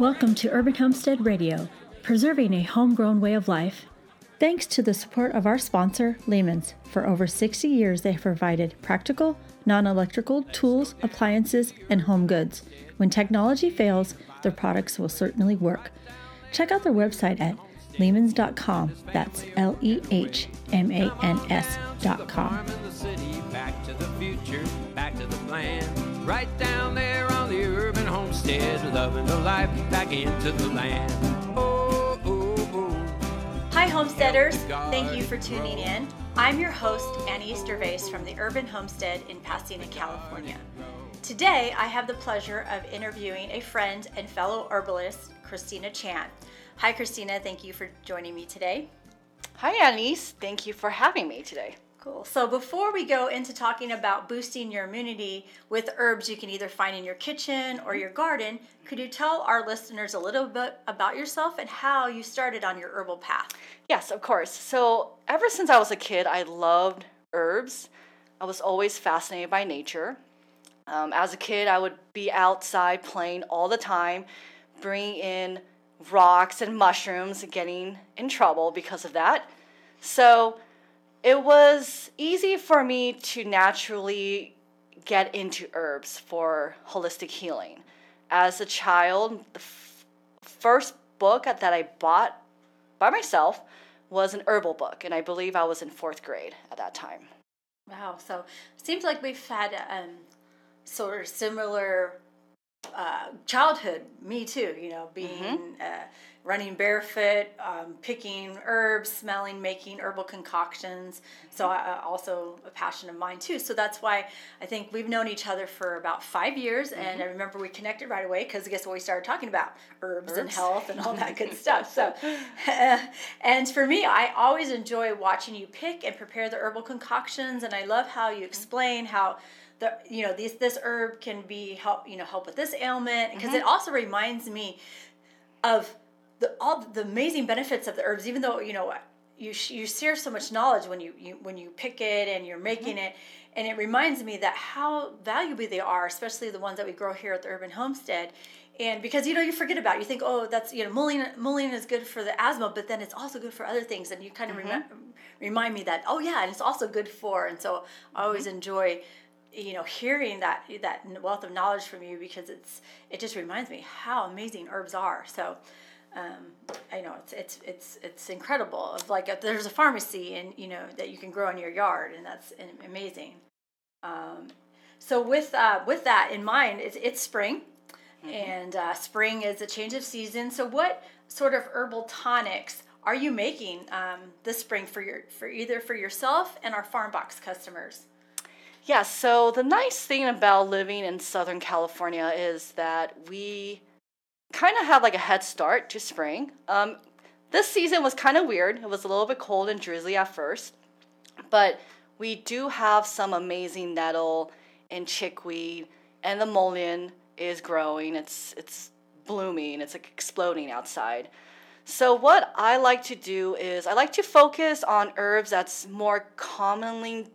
Welcome to Urban Homestead Radio, preserving a homegrown way of life. Thanks to the support of our sponsor, Lehman's. For over 60 years, they have provided practical, non electrical tools, appliances, and home goods. When technology fails, their products will certainly work. Check out their website at lehmans.com. That's L E H M A N S.com. Back to the future, back to the plan. Right down there homestead, loving the life back into the land. Oh, oh, oh. Hi, homesteaders. Thank you for tuning in. I'm your host, Anais Dervaes from the Urban Homestead in Pasadena, California. Today, I have the pleasure of interviewing a friend and fellow herbalist, Christina Chan. Hi, Christina. Thank you for joining me today. Hi, Anais. Thank you for having me today. Cool. So, before we go into talking about boosting your immunity with herbs you can either find in your kitchen or your garden, could you tell our listeners a little bit about yourself and how you started on your herbal path? Yes, of course. So, ever since I was a kid, I loved herbs. I was always fascinated by nature. Um, as a kid, I would be outside playing all the time, bringing in rocks and mushrooms, getting in trouble because of that. So, it was easy for me to naturally get into herbs for holistic healing. As a child, the f- first book that I bought by myself was an herbal book, and I believe I was in fourth grade at that time. Wow. So, it seems like we've had um, sort of similar uh, childhood. Me too. You know, being Mm-hmm. uh, running barefoot, um, picking herbs, smelling, making herbal concoctions. So I, I also a passion of mine too. So that's why I think we've known each other for about five years, and Mm-hmm. I remember we connected right away because I guess what we started talking about herbs, and health and all that good stuff. So, and for me, I always enjoy watching you pick and prepare the herbal concoctions, and I love how you explain how the you know these this herb can be help you know help with this ailment because Mm-hmm. it also reminds me of the all the amazing benefits of the herbs even though you know you you share so much knowledge when you, you when you pick it and you're making mm-hmm. it. And it reminds me that how valuable they are especially the ones that we grow here at the urban homestead. And because you know you forget about it. you think oh that's you know mullein mullein is good for the asthma but then it's also good for other things. And you kind of remi- mm-hmm. remind me that oh yeah and it's also good for and so I always mm-hmm. enjoy you know hearing that that wealth of knowledge from you because it's it just reminds me how amazing herbs are. So um, I know it's it's it's it's incredible. Of like if there's a pharmacy and you know that you can grow in your yard, and that's amazing. Um, so with uh, with that in mind, it's it's spring, and uh, spring is a change of season. So what sort of herbal tonics are you making um, this spring for your for either for yourself and our farm box customers? Yeah, so the nice thing about living in Southern California is that we kind of have like a head start to spring. Um, this season was kind of weird. It was a little bit cold and drizzly at first, but we do have some amazing nettle and chickweed, and the mullein is growing. It's it's blooming. It's like exploding outside. So what I like to do is I like to focus on herbs that's more commonly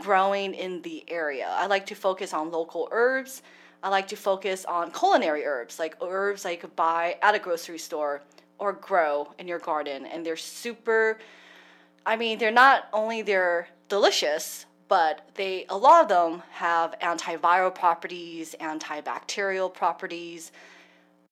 growing in the area. I like to focus on local herbs. I like to focus on culinary herbs, like herbs you could buy at a grocery store or grow in your garden. And they're super, I mean, they're not only they're delicious, but they a lot of them have antiviral properties, antibacterial properties.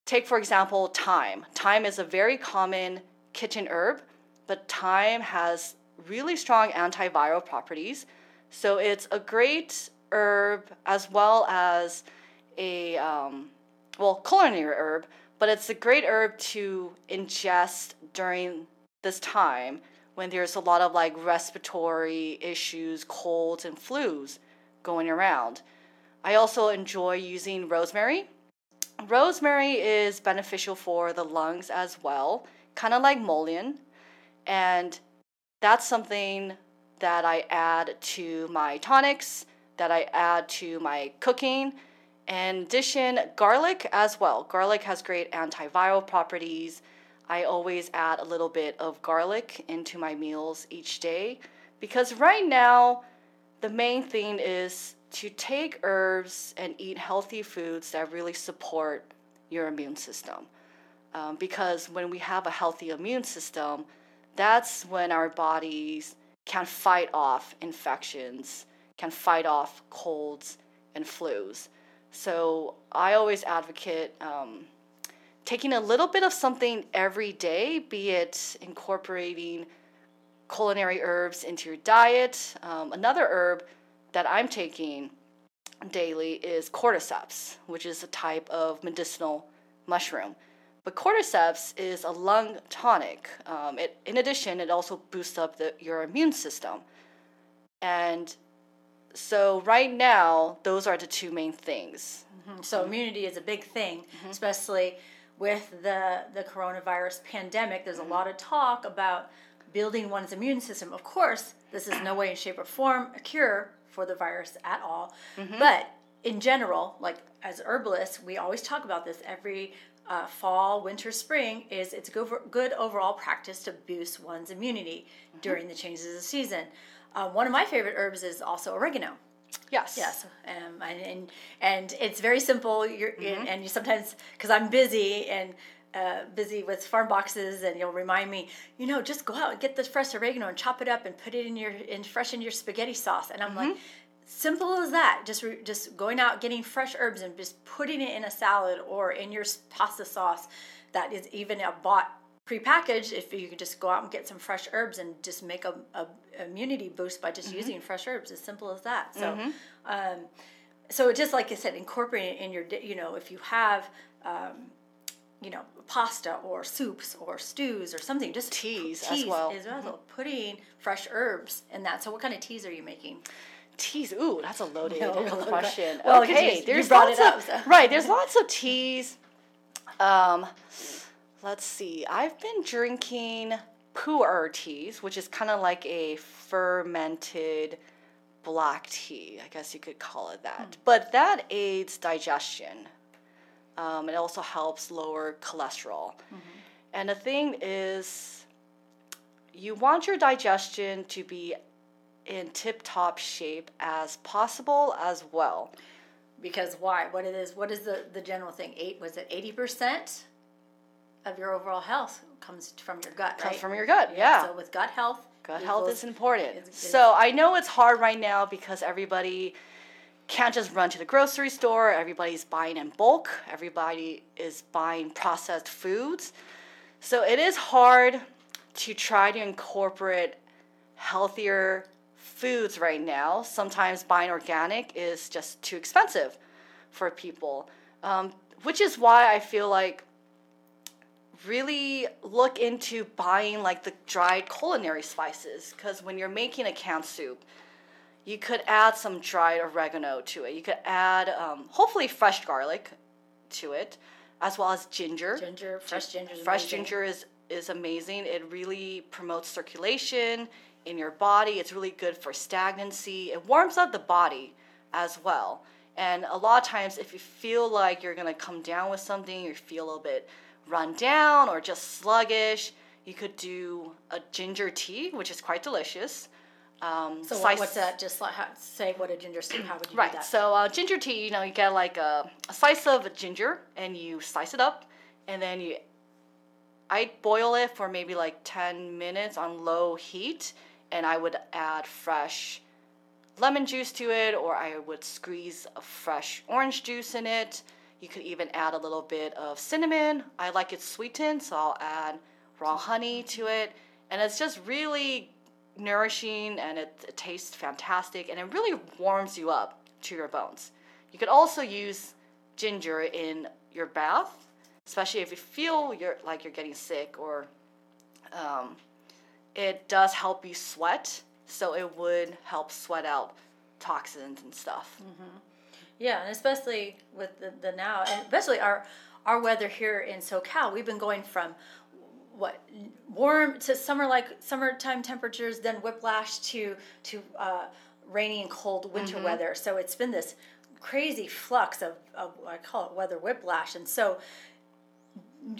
Take for example thyme. Thyme is a very common kitchen herb, but thyme has really strong antiviral properties. So it's a great herb as well as a um, well culinary herb, but it's a great herb to ingest during this time when there's a lot of like respiratory issues, colds and flus going around. I also enjoy using rosemary. Rosemary is beneficial for the lungs as well, kind of like mullein, and that's something that I add to my tonics, that I add to my cooking. In addition, garlic as well. Garlic has great antiviral properties. I always add a little bit of garlic into my meals each day because right now, the main thing is to take herbs and eat healthy foods that really support your immune system. Um, because when we have a healthy immune system, that's when our bodies can fight off infections, can fight off colds and flus. So I always advocate um, taking a little bit of something every day, be it incorporating culinary herbs into your diet. Um, another herb that I'm taking daily is cordyceps, which is a type of medicinal mushroom. But cordyceps is a lung tonic. Um, it, in addition, it also boosts up the, your immune system. And so, right now, those are the two main things. Mm-hmm. So, immunity is a big thing, mm-hmm. especially with the, the coronavirus pandemic. There's mm-hmm. a lot of talk about building one's immune system. Of course, this is no way, in shape, or form a cure for the virus at all. Mm-hmm. But in general, like as herbalists, we always talk about this every uh, fall, winter, spring. Is it's good, good overall practice to boost one's immunity mm-hmm. during the changes of the season. Uh, one of my favorite herbs is also oregano. Yes. Yes. Um, and, and, and it's very simple. You're mm-hmm. and you sometimes because I'm busy and uh, busy with farm boxes, and you'll remind me, you know, just go out and get the fresh oregano and chop it up and put it in your in fresh in your spaghetti sauce. And I'm mm-hmm. like, simple as that. Just re, just going out getting fresh herbs and just putting it in a salad or in your pasta sauce that is even a bought prepackaged. If you can just go out and get some fresh herbs and just make a, a immunity boost by just mm-hmm. using fresh herbs, as simple as that. So. Mm-hmm. Um, so just like I said, incorporate it in your, you know, if you have um, you know, pasta or soups or stews or something. Just teas, teas as well. As well. Mm-hmm. Putting fresh herbs in that. So, what kind of teas are you making? Teas. Ooh, that's a loaded no, question. well, okay, you, there's you lots of up, so. right. There's lots of teas. Um, let's see. I've been drinking pu'er teas, which is kind of like a fermented black tea. I guess you could call it that. Hmm. But that aids digestion. Um, it also helps lower cholesterol. Mm-hmm. And the thing is, you want your digestion to be in tip top shape as possible as well. Because why? What it is? What is the the general thing? Eight was it eighty percent of your overall health comes from your gut, comes right? from your gut, yeah. So with gut health, gut health is important. Is, is, so I know it's hard right now because everybody can't just run to the grocery store. Everybody's buying in bulk. Everybody is buying processed foods. So it is hard to try to incorporate healthier foods right now. Sometimes buying organic is just too expensive for people, um, which is why I feel like really look into buying like the dried culinary spices because when you're making a canned soup, you could add some dried oregano to it. You could add, um, hopefully, fresh garlic to it, as well as ginger. Ginger, fresh ginger. Fresh amazing. ginger is is amazing. It really promotes circulation in your body. It's really good for stagnancy. It warms up the body as well. And a lot of times, if you feel like you're gonna come down with something, you feel a little bit run down or just sluggish, you could do a ginger tea, which is quite delicious. Um, so slice, what's that? Just like how, say what a ginger tea. How would you right. do that? So uh, ginger tea, you know, you get like a, a slice of ginger and you slice it up, and then you. I boil it for maybe like ten minutes on low heat, and I would add fresh lemon juice to it, or I would squeeze a fresh orange juice in it. You could even add a little bit of cinnamon. I like it sweetened, so I'll add raw honey to it, and it's just really nourishing and it, it, tastes fantastic and it really warms you up to your bones. You could also use ginger in your bath, especially if you feel you're like you're getting sick or um, it does help you sweat, so it would help sweat out toxins and stuff. Mm-hmm. Yeah, and especially with the, the now, and especially our our weather here in SoCal, we've been going from what warm to summer like summertime temperatures, then whiplash to to uh, rainy and cold winter mm-hmm. weather. So it's been this crazy flux of, of I call it weather whiplash. And so,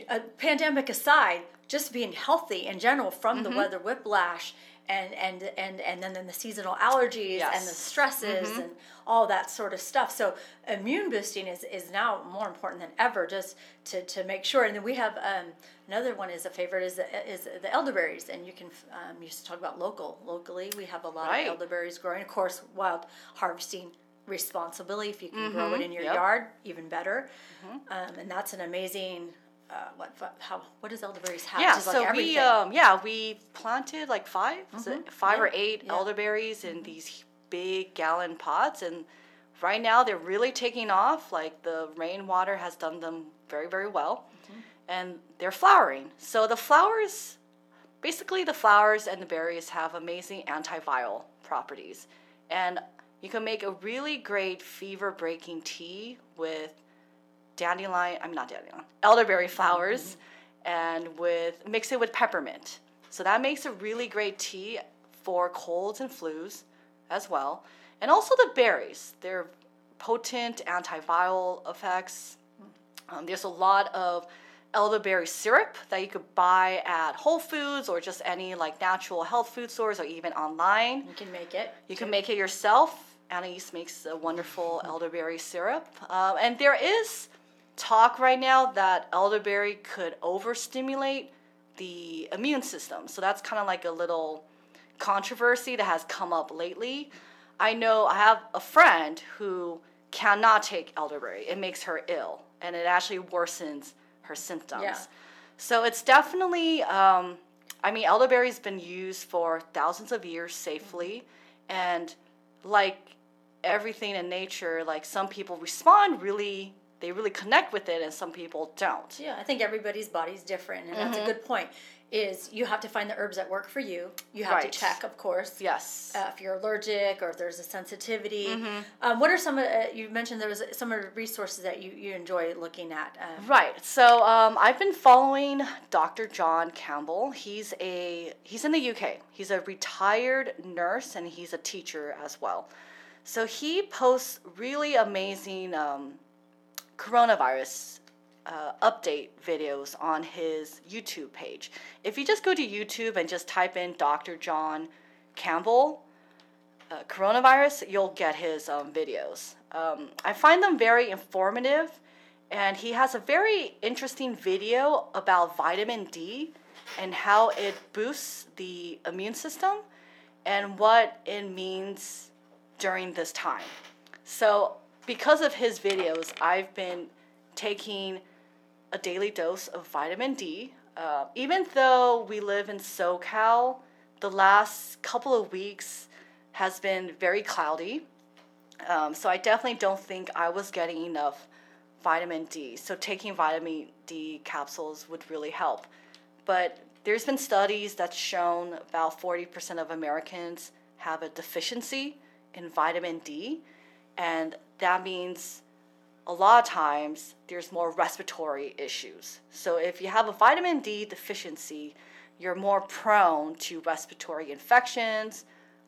a pandemic aside, just being healthy in general from Mm-hmm. the weather whiplash and and and and then, then the seasonal allergies and the Yes. stresses and all that sort of stuff. So immune boosting is is now more important than ever just to, to make sure. And then we have um, another one is a favorite is the, is the elderberries, and you can um, you used to talk about local locally. We have a lot Right. of elderberries growing. Of course, wild harvesting responsibility If you can grow it in your yep. yard, even better. Um, and that's an amazing. Uh, what what- how what does elderberries have? Yeah, so like we um yeah we planted like 5 is it five or eight yeah. elderberries in these big gallon pots, and right now they're really taking off. Like the rainwater has done them very very well, and they're flowering. So the flowers, basically the flowers and the berries have amazing antiviral properties, and you can make a really great fever breaking tea with dandelion, I'm not dandelion, elderberry flowers, and with mix it with peppermint. So that makes a really great tea for colds and flus as well. And also the berries, they're potent antiviral effects. Um, there's a lot of elderberry syrup that you could buy at Whole Foods or just any like natural health food stores or even online. you can make it. You can make it yourself. Anais makes a wonderful elderberry syrup. Um, and there is talk right now that elderberry could overstimulate the immune system. So that's kind of like a little controversy that has come up lately. I know I have a friend who cannot take elderberry. It makes her ill and it actually worsens her symptoms. Yeah. So it's definitely, um, I mean, elderberry's been used for thousands of years safely. And like everything in nature, like some people respond really, they really connect with it, and some people don't. Yeah, I think everybody's body's different, and Mm-hmm. that's a good point. Is you have to find the herbs that work for you. You have Right. to check, of course. Yes. Uh, if you're allergic or if there's a sensitivity. Mm-hmm. Um, what are some of uh, you mentioned there was some of the resources that you, you enjoy looking at? Um, Right. So um, I've been following Dr. John Campbell. He's a he's in the UK. He's a retired nurse and he's a teacher as well. So he posts really amazing um, coronavirus uh, update videos on his YouTube page. If you just go to YouTube and just type in Dr. John Campbell, uh, coronavirus, you'll get his um, videos. Um, I find them very informative, and he has a very interesting video about vitamin D and how it boosts the immune system and what it means during this time. So, because of his videos, I've been taking a daily dose of vitamin D. Uh, even though we live in SoCal, the last couple of weeks has been very cloudy. Um, so I definitely don't think I was getting enough vitamin D. So taking vitamin D capsules would really help. But there's been studies that's shown about 40% of Americans have a deficiency in vitamin D, and that means a lot of times there's more respiratory issues. So if you have a vitamin D deficiency, you're more prone to respiratory infections,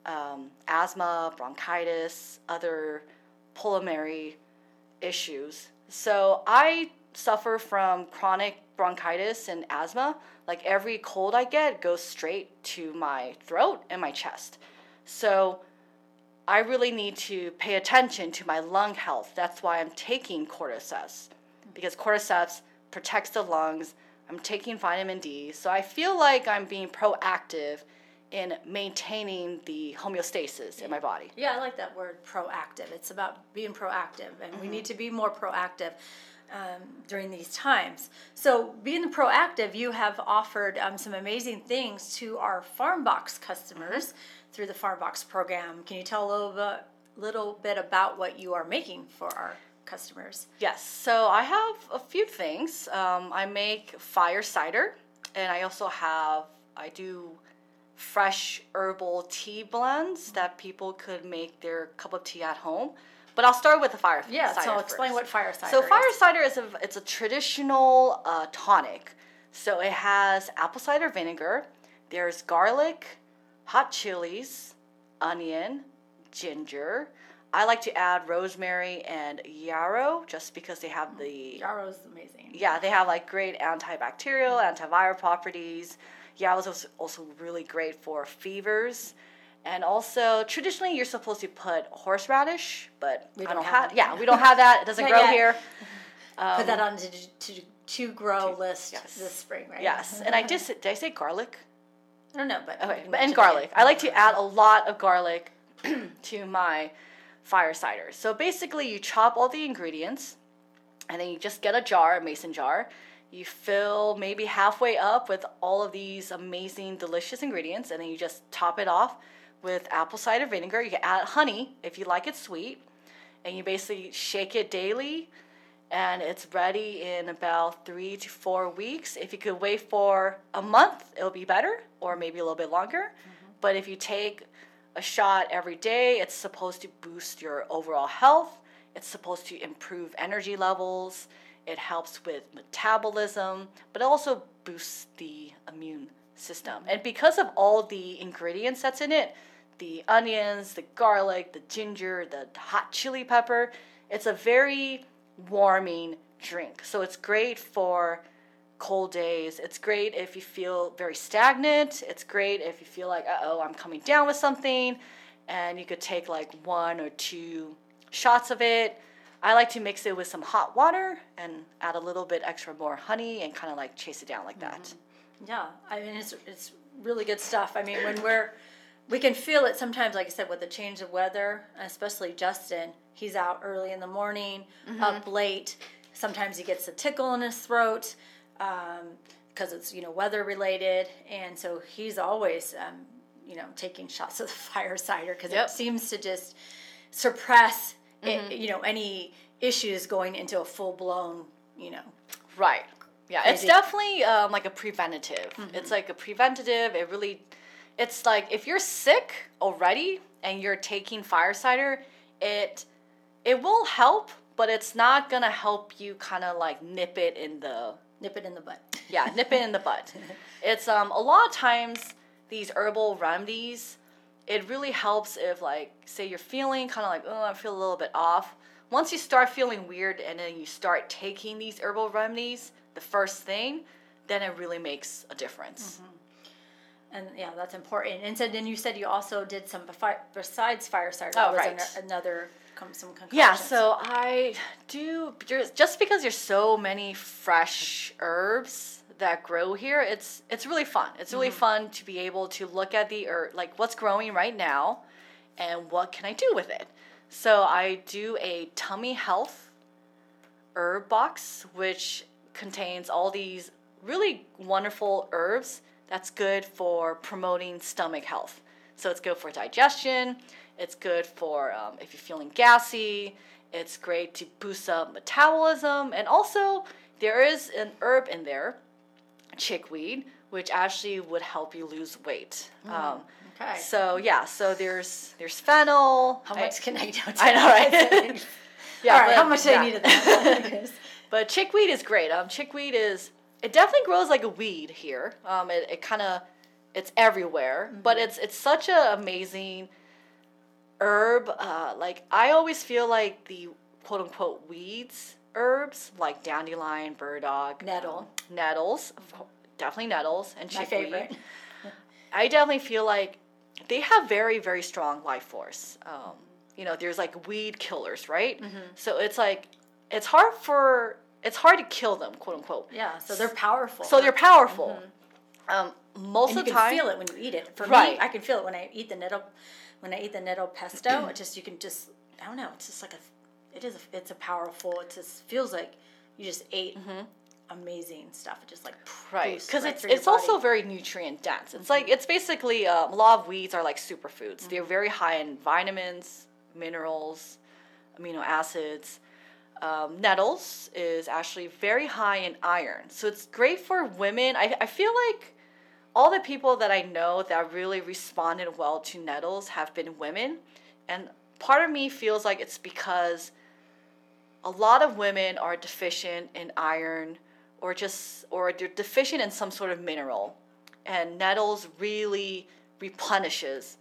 um, asthma, bronchitis, other pulmonary issues. So I suffer from chronic bronchitis and asthma. Like every cold I get goes straight to my throat and my chest. So I really need to pay attention to my lung health. That's why I'm taking cordyceps because cordyceps protects the lungs. I'm taking vitamin D. So I feel like I'm being proactive in maintaining the homeostasis in my body. Yeah, I like that word proactive. It's about being proactive, and Mm-hmm. we need to be more proactive um, during these times. So, being proactive, you have offered um, some amazing things to our Farm Box customers Mm-hmm. Through the Farm Box program. Can you tell a little bit, little bit about what you are making for our customers? Yes, so I have a few things. Um, I make fire cider, and I also have, I do fresh herbal tea blends that people could make their cup of tea at home. But I'll start with the fire Yeah, cider. so explain first. what fire cider So is. fire cider is a it's a traditional uh, tonic. So it has apple cider vinegar. There's garlic, hot chilies, onion, ginger. I like to add rosemary and yarrow just because they have the mm, yarrow is amazing. yeah they have like great antibacterial, antiviral properties. Yarrow is also- really great for fevers. And also, traditionally, you're supposed to put horseradish, but We I don't have have. that. Yeah, we don't have that. It doesn't grow yet. here. Put that um, on to, to, to grow list yes. this spring, right? Yes, and I did. say- Did I say garlic? I don't know, but Okay, but and garlic. I like to add a lot of garlic to my fire cider. So basically, you chop all the ingredients, and then you just get a jar, a mason jar. You fill maybe halfway up with all of these amazing, delicious ingredients, and then you just top it off with apple cider vinegar. You can add honey if you like it sweet, and you basically shake it daily and it's ready in about three to four weeks. If you could wait for a month, it'll be better, or maybe a little bit longer. Mm-hmm. But if you take a shot every day, it's supposed to boost your overall health. It's supposed to improve energy levels. It helps with metabolism, but it also boosts the immune system. And because of all the ingredients that's in it, the onions, the garlic, the ginger, the hot chili pepper, it's a very warming drink. So it's great for cold days. It's great if you feel very stagnant. It's great if you feel like, uh oh, I'm coming down with something. And you could take like one or two shots of it. I like to mix it with some hot water and add a little bit extra more honey and kind of like chase it down like that. Yeah, I mean it's it's really good stuff. I mean when we're we can feel it sometimes, like I said, with the change of weather, especially Justin. He's out early in the morning, up late. Sometimes he gets a tickle in his throat because it's you know weather related, and so he's always um, you know taking shots of the fire cider because Yep. it seems to just suppress it, you know any issues going into a full blown you know Right. Yeah, it's definitely um, like a preventative. It's like a preventative. It really, it's like if you're sick already and you're taking fire cider, it it will help, but it's not gonna help you kind of like nip it in the nip it in the butt. yeah nip it in the butt. It's um a lot of times these herbal remedies, it really helps if like say you're feeling kind of like oh I feel a little bit off. Once you start feeling weird and then you start taking these herbal remedies, the first thing, then it really makes a difference. And yeah, that's important. And so then you said you also did some befi- besides fire cider. Oh, was right. ano- another com- some concoctions. Yeah, so I do just because there's so many fresh herbs that grow here, it's it's really fun. It's really mm-hmm. fun to be able to look at the herb like what's growing right now and what can I do with it. So I do a tummy health herb box which contains all these really wonderful herbs that's good for promoting stomach health. So it's good for digestion. It's good for um, if you're feeling gassy. It's great to boost up metabolism. And also, there is an herb in there, chickweed, which actually would help you lose weight. Um, Okay. so yeah, so there's there's fennel. how I- much can I do? I know, right? yeah. All right. but- how much do. I need of that? But chickweed is great. Um, chickweed is it definitely grows like a weed here. Um, it, it kind of it's everywhere, but it's it's such an amazing herb. Uh, like I always feel like the quote unquote weeds herbs like dandelion, burdock, Nettle. um, nettles, definitely nettles, and My chickweed. favorite. I definitely feel like they have very, very strong life force. Um, you know, there's like weed killers, right? Mm-hmm. So it's like it's hard for it's hard to kill them, quote unquote. Yeah. So they're powerful. So they're powerful. Um, most and you of the can time, feel it when you eat it. For Right. me, I can feel it when I eat the nettle. When I eat the nettle pesto, it just you can just I don't know. It's just like a. It is. A, it's a powerful. It just feels like you just ate amazing stuff. It just like Mm-hmm. right? Because right it's it's also. Mm-hmm. very nutrient dense. It's like it's basically um, a lot of weeds are like superfoods. Mm-hmm. They're very high in vitamins, minerals, amino acids. Um, nettles is actually very high in iron, so it's great for women. I, I feel like all the people that I know that really responded well to nettles have been women, and part of me feels like it's because a lot of women are deficient in iron or just or they're deficient in some sort of mineral and nettles really replenishes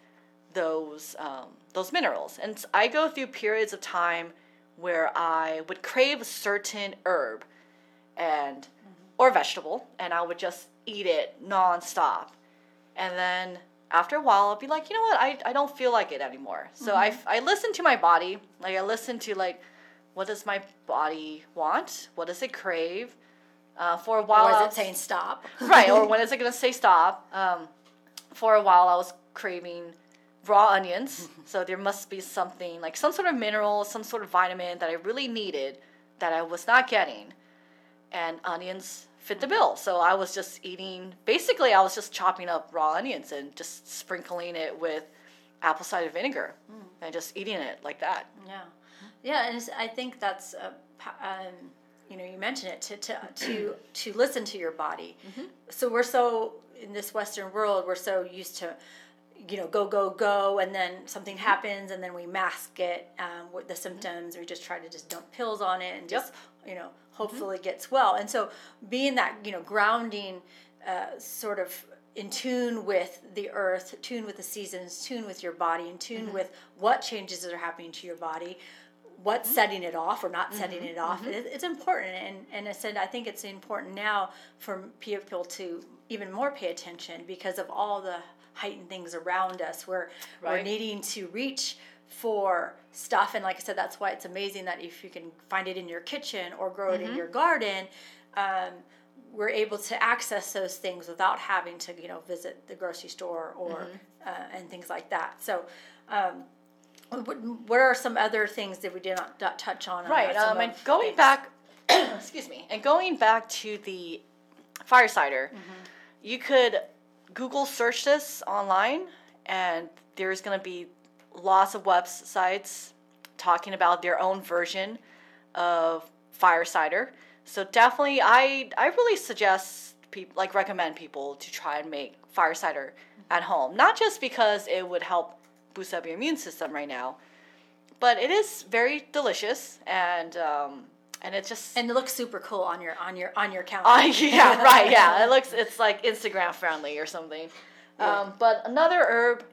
those um, those minerals. And i go through periods of time where I would crave a certain herb and or vegetable, and I would just eat it nonstop. And then after a while, I'd be like, you know what? I, I don't feel like it anymore. So I, I listen to my body. Like I listen to like, what does my body want? What does it crave? Uh, for a while, Or is it was- saying stop? right or when is it going to say stop um, for a while i was craving raw onions so there must be something like some sort of mineral some sort of vitamin that i really needed that i was not getting. And onions fit the bill. So i was just eating basically i was just chopping up raw onions and just sprinkling it with apple cider vinegar and just eating it like that. Yeah, yeah, and I think that's a, um, you know you mentioned it to to to to listen to your body. So we're so in this Western world, we're so used to you know go go go, and then something happens, and then we mask it um, with the symptoms. We just try to just dump pills on it, and just you know mm-hmm. hopefully it gets well. And so being that you know grounding uh, sort of in tune with the earth, tune with the seasons, tune with your body, in tune mm-hmm. with what changes are happening to your body, what's mm-hmm. setting it off or not setting it off. It, it's important, and and I said I think it's important now for people to even more pay attention because of all the heightened things around us. We're we're needing to reach for stuff, and like I said, that's why it's amazing that if you can find it in your kitchen or grow it in your garden. Um, we're able to access those things without having to, you know, visit the grocery store or Mm-hmm. uh, and things like that. So, um, what, are some other things that we did not, not touch on? Right. Um, and going things? back, excuse me, and going back to the fire cider, Mm-hmm. you could Google search this online, and there's going to be lots of websites talking about their own version of fire cider. So definitely, I I really suggest people like recommend people to try and make fire cider at home. Not just because it would help boost up your immune system right now, but it is very delicious and um, and it just and it looks super cool on your on your on your counter. uh, yeah right yeah it looks it's like Instagram friendly or something. Um, but another herb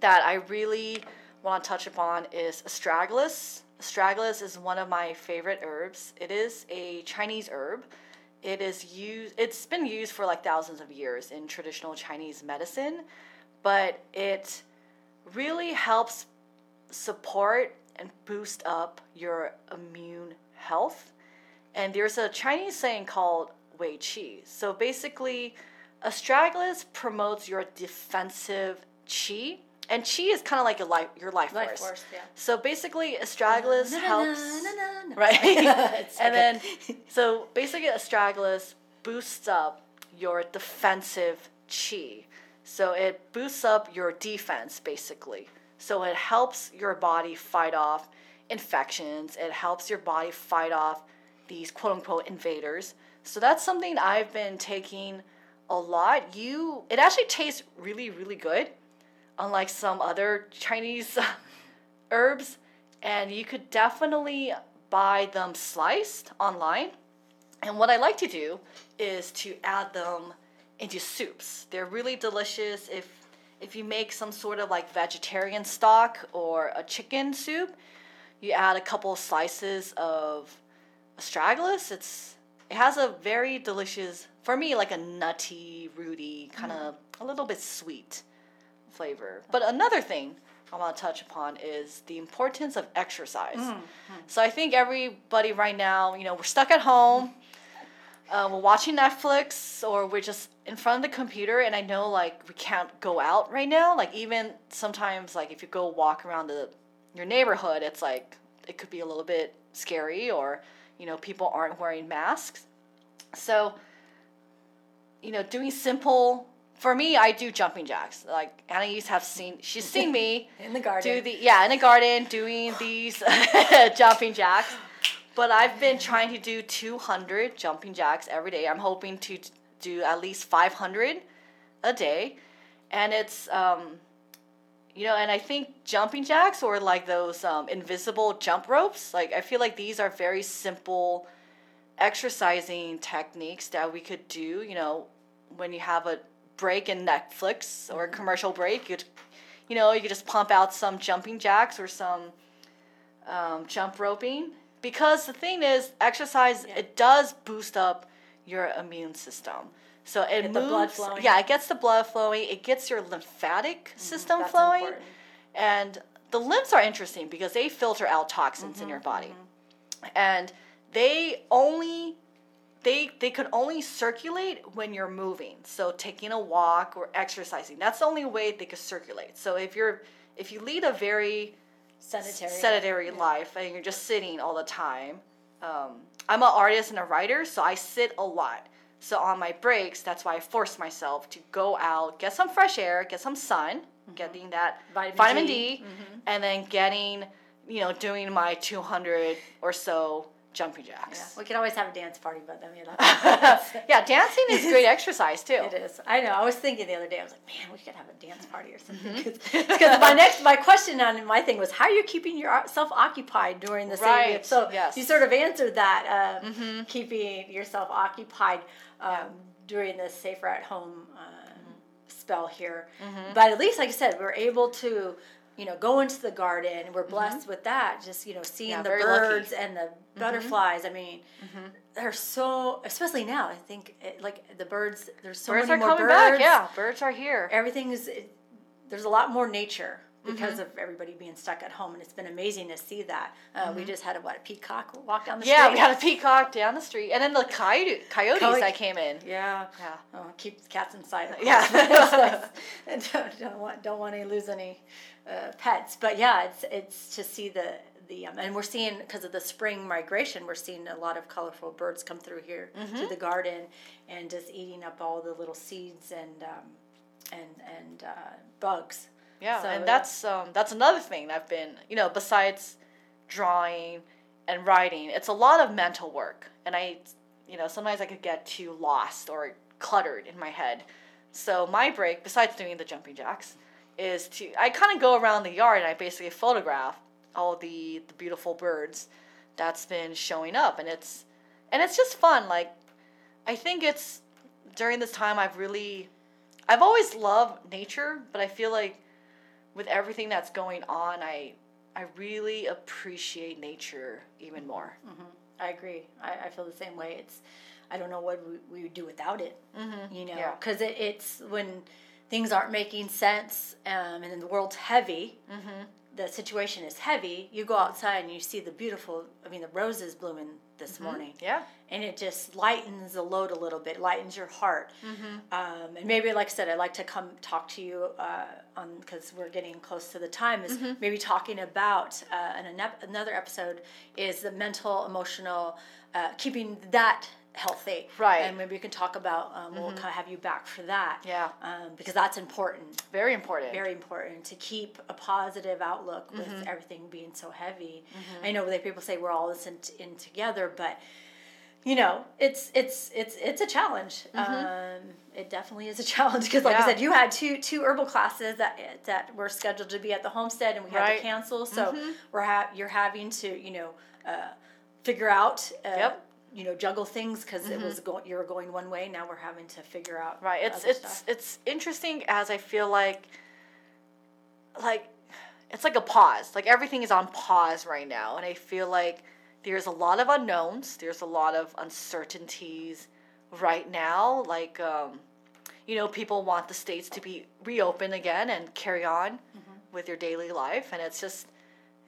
that I really want to touch upon is astragalus. Astragalus is one of my favorite herbs. It is a Chinese herb. It is used. It's been used for like thousands of years in traditional Chinese medicine, but it really helps support and boost up your immune health. And there's a Chinese saying called Wei Qi. So basically, astragalus promotes your defensive qi, and qi is kind of like your life, your life, Life force. force, yeah. So basically, astragalus helps, right? And then, so basically, astragalus boosts up your defensive qi. So it boosts up your defense, basically. So it helps your body fight off infections. It helps your body fight off these quote unquote invaders. So that's something I've been taking a lot. You, it actually tastes really, really good, unlike some other Chinese herbs. And you could definitely buy them sliced online. And what I like to do is to add them into soups. They're really delicious if if you make some sort of like vegetarian stock or a chicken soup, you add a couple slices of astragalus. It's it has a very delicious for me like a nutty, rooty, kind of a little bit sweet flavor. But another thing I want to touch upon is the importance of exercise. So I think everybody right now, you know, we're stuck at home. Uh, we're watching Netflix or we're just in front of the computer, and I know like we can't go out right now. Like even sometimes, like if you go walk around the your neighborhood, it's like it could be a little bit scary, or you know people aren't wearing masks. So, you know, doing simple for me, I do jumping jacks. Like Anais have seen, she's seen me in the garden. do the yeah in the garden doing these jumping jacks but i've been trying to do 200 jumping jacks every day i'm hoping to do at least 500 a day and it's um you know and i think jumping jacks or like those um, invisible jump ropes like i feel like these are very simple exercising techniques that we could do you know when you have a break in netflix or a commercial break you'd You know, you could just pump out some jumping jacks or some um, jump roping. Because the thing is, exercise it does boost up your immune system. So it Get moves. the blood flowing. Yeah, it gets the blood flowing. It gets your lymphatic system Mm-hmm. Flowing. important. And the limbs are interesting because they filter out toxins in your body. And they only they they could only circulate when you're moving. So taking a walk or exercising. That's the only way they could circulate. So if you're if you lead a very Sedentary. sedentary life and you're just sitting all the time. Um, I'm an artist and a writer, so I sit a lot. So on my breaks, that's why I force myself to go out, get some fresh air, get some sun, mm-hmm. getting that Vitamin vitamin, D. D, mm-hmm. and then getting, you know, doing my 200 or so jumping jacks. Yeah. We could always have a dance party, but then you know. Yeah, dancing is great exercise too. It is. I know. I was thinking the other day. I was like, man, we could have a dance party or Mm-hmm. something. Because my next, my question on my thing was, how are you keeping yourself occupied during the same Right, week? So yes. you sort of answered that, um, Mm-hmm. keeping yourself occupied um, during this safer at home uh, Mm-hmm. spell here. But at least, like I said, we're able to. You know, go into the garden. We're blessed with that. Just you know, seeing Mm-hmm. Yeah, the very lucky. Mm-hmm. birds and the butterflies. I mean, they're so, especially now. I think it, like the birds. There's so Birds many are more coming birds back. Yeah, birds are here. everything is it, there's a lot more nature because of everybody being stuck at home and it's been amazing to see that. Uh, we just had a what a peacock walk down the Yeah, street? Yeah, we had a peacock down the street, and then the coyote, coyotes Coyote- that came in. yeah. Yeah. oh, keep the cats inside Yeah. don't, don't want don't want to lose any uh, pets. But yeah it's it's to see the the um, and we're seeing because of the spring migration we're seeing a lot of colorful birds come through here Mm-hmm. to the garden and just eating up all the little seeds and um, and and uh, bugs Yeah, So, and yeah. that's um, that's another thing I've been, you know, besides drawing and writing, it's a lot of mental work, and I, you know, sometimes I could get too lost or cluttered in my head. So my break, besides doing the jumping jacks, is to I kind of go around the yard and I basically photograph all the the beautiful birds that's been showing up, and it's and it's just fun. Like I think it's during this time I've really I've always loved nature, but I feel like with everything that's going on, I I really appreciate nature even more. I agree. I, I feel the same way. It's, I don't know what we, we would do without it. Mm-hmm. You know, Yeah. because it, it's when things aren't making sense, um, and then the world's heavy. Mm-hmm. The situation is heavy. You go outside and you see the beautiful. I mean, the roses blooming this morning. Yeah. and it just lightens the load a little bit, lightens your heart. Um, and maybe, like I said, I'd like to come talk to you uh, on because we're getting close to the time. Is maybe talking about uh, an another episode is the mental, emotional, uh, keeping that healthy. Right. And maybe we can talk about. Um, We'll kind of have you back for that. Yeah. Um, because that's important Very important. very important to keep a positive outlook with Mm-hmm. everything being so heavy. I know that people say we're all this in, in together, but you know, it's it's it's it's a challenge. Um, it definitely is a challenge because, like Mm-hmm. Yeah. I said, you had two two herbal classes that that were scheduled to be at the homestead, and we had Right. to cancel. So we're ha- you're having to you know uh, figure out. Uh, Yep. You know, juggle things because it was going. You were going one way. Now we're having to figure out. Right. It's it's stuff. it's interesting as I feel like like it's like a pause. Like everything is on pause right now and I feel like there's a lot of unknowns, there's a lot of uncertainties right now like um you know, people want the states to be reopened again and carry on Mm-hmm. with your daily life and it's just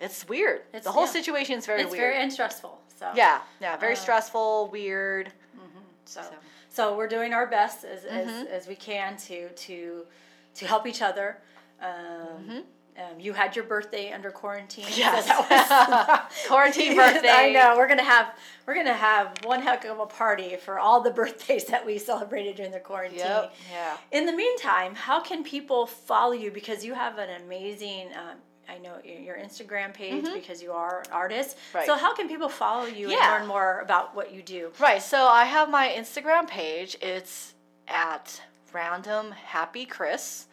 it's weird. It's- the whole yeah. situation is very it's weird. very and stressful. So yeah, yeah, very Uh, stressful, weird. So, So. so we're doing our best as, Mm-hmm. as, as we can to to to help each other. Um, um, you had your birthday under quarantine. Mm-hmm. Yes. that was- Quarantine birthday. I know. We're gonna have we're gonna have one heck of a party for all the birthdays that we celebrated during the quarantine. Yep. Yeah. In the meantime, how can people follow you? Because you have an amazing, um, I know your your Instagram page because you are an artist. Mm-hmm. Right. So how can people follow you Yeah. and learn more about what you do? Right. So I have my Instagram page. It's at random happy Chris,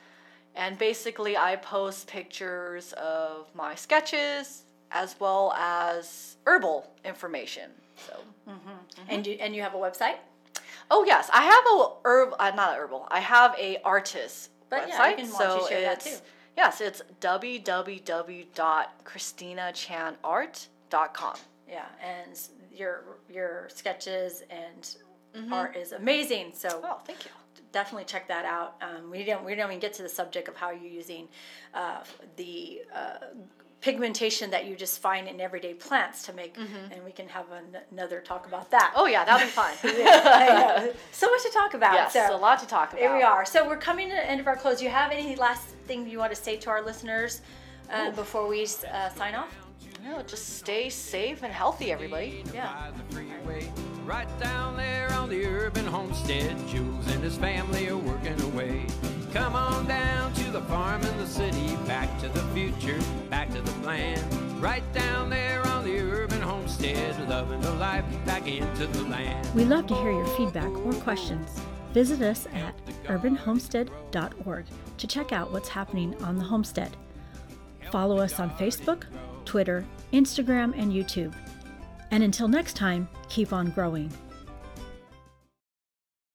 and basically I post pictures of my sketches as well as herbal information. So. And you and you have a website. Oh yes, I have a herb. Uh, not a herbal. I have a artist But website. yeah, you can- why don't you so share that it's too? Yes, it's www.christinachanart.com. Yeah, and your your sketches and art is amazing. So Mm-hmm. Oh, thank you. definitely check that out. Um, we didn't we didn't even get to the subject of how you're using uh, the uh, pigmentation that you just find in everyday plants to make, and we can have an, another talk about that. Mm-hmm. Oh yeah, that'll be fun. So much to talk about. yes, so a lot to talk about. here we are. So we're coming to the end of our close. Do you have any last thing you want to say to our listeners uh, before we uh, sign off? No, just stay safe and healthy, everybody. Yeah. by the freeway. Right down there on the urban homestead, Jules and his family are working away. Come on down to the farm in the city, back to the future, back to the plan. Right down there on the urban homestead, loving the life back into the land. We love to hear your feedback or questions. Visit us at urbanhomestead.org to check out what's happening on the homestead. Follow us on Facebook, Twitter, Instagram, and YouTube. And until next time, keep on growing.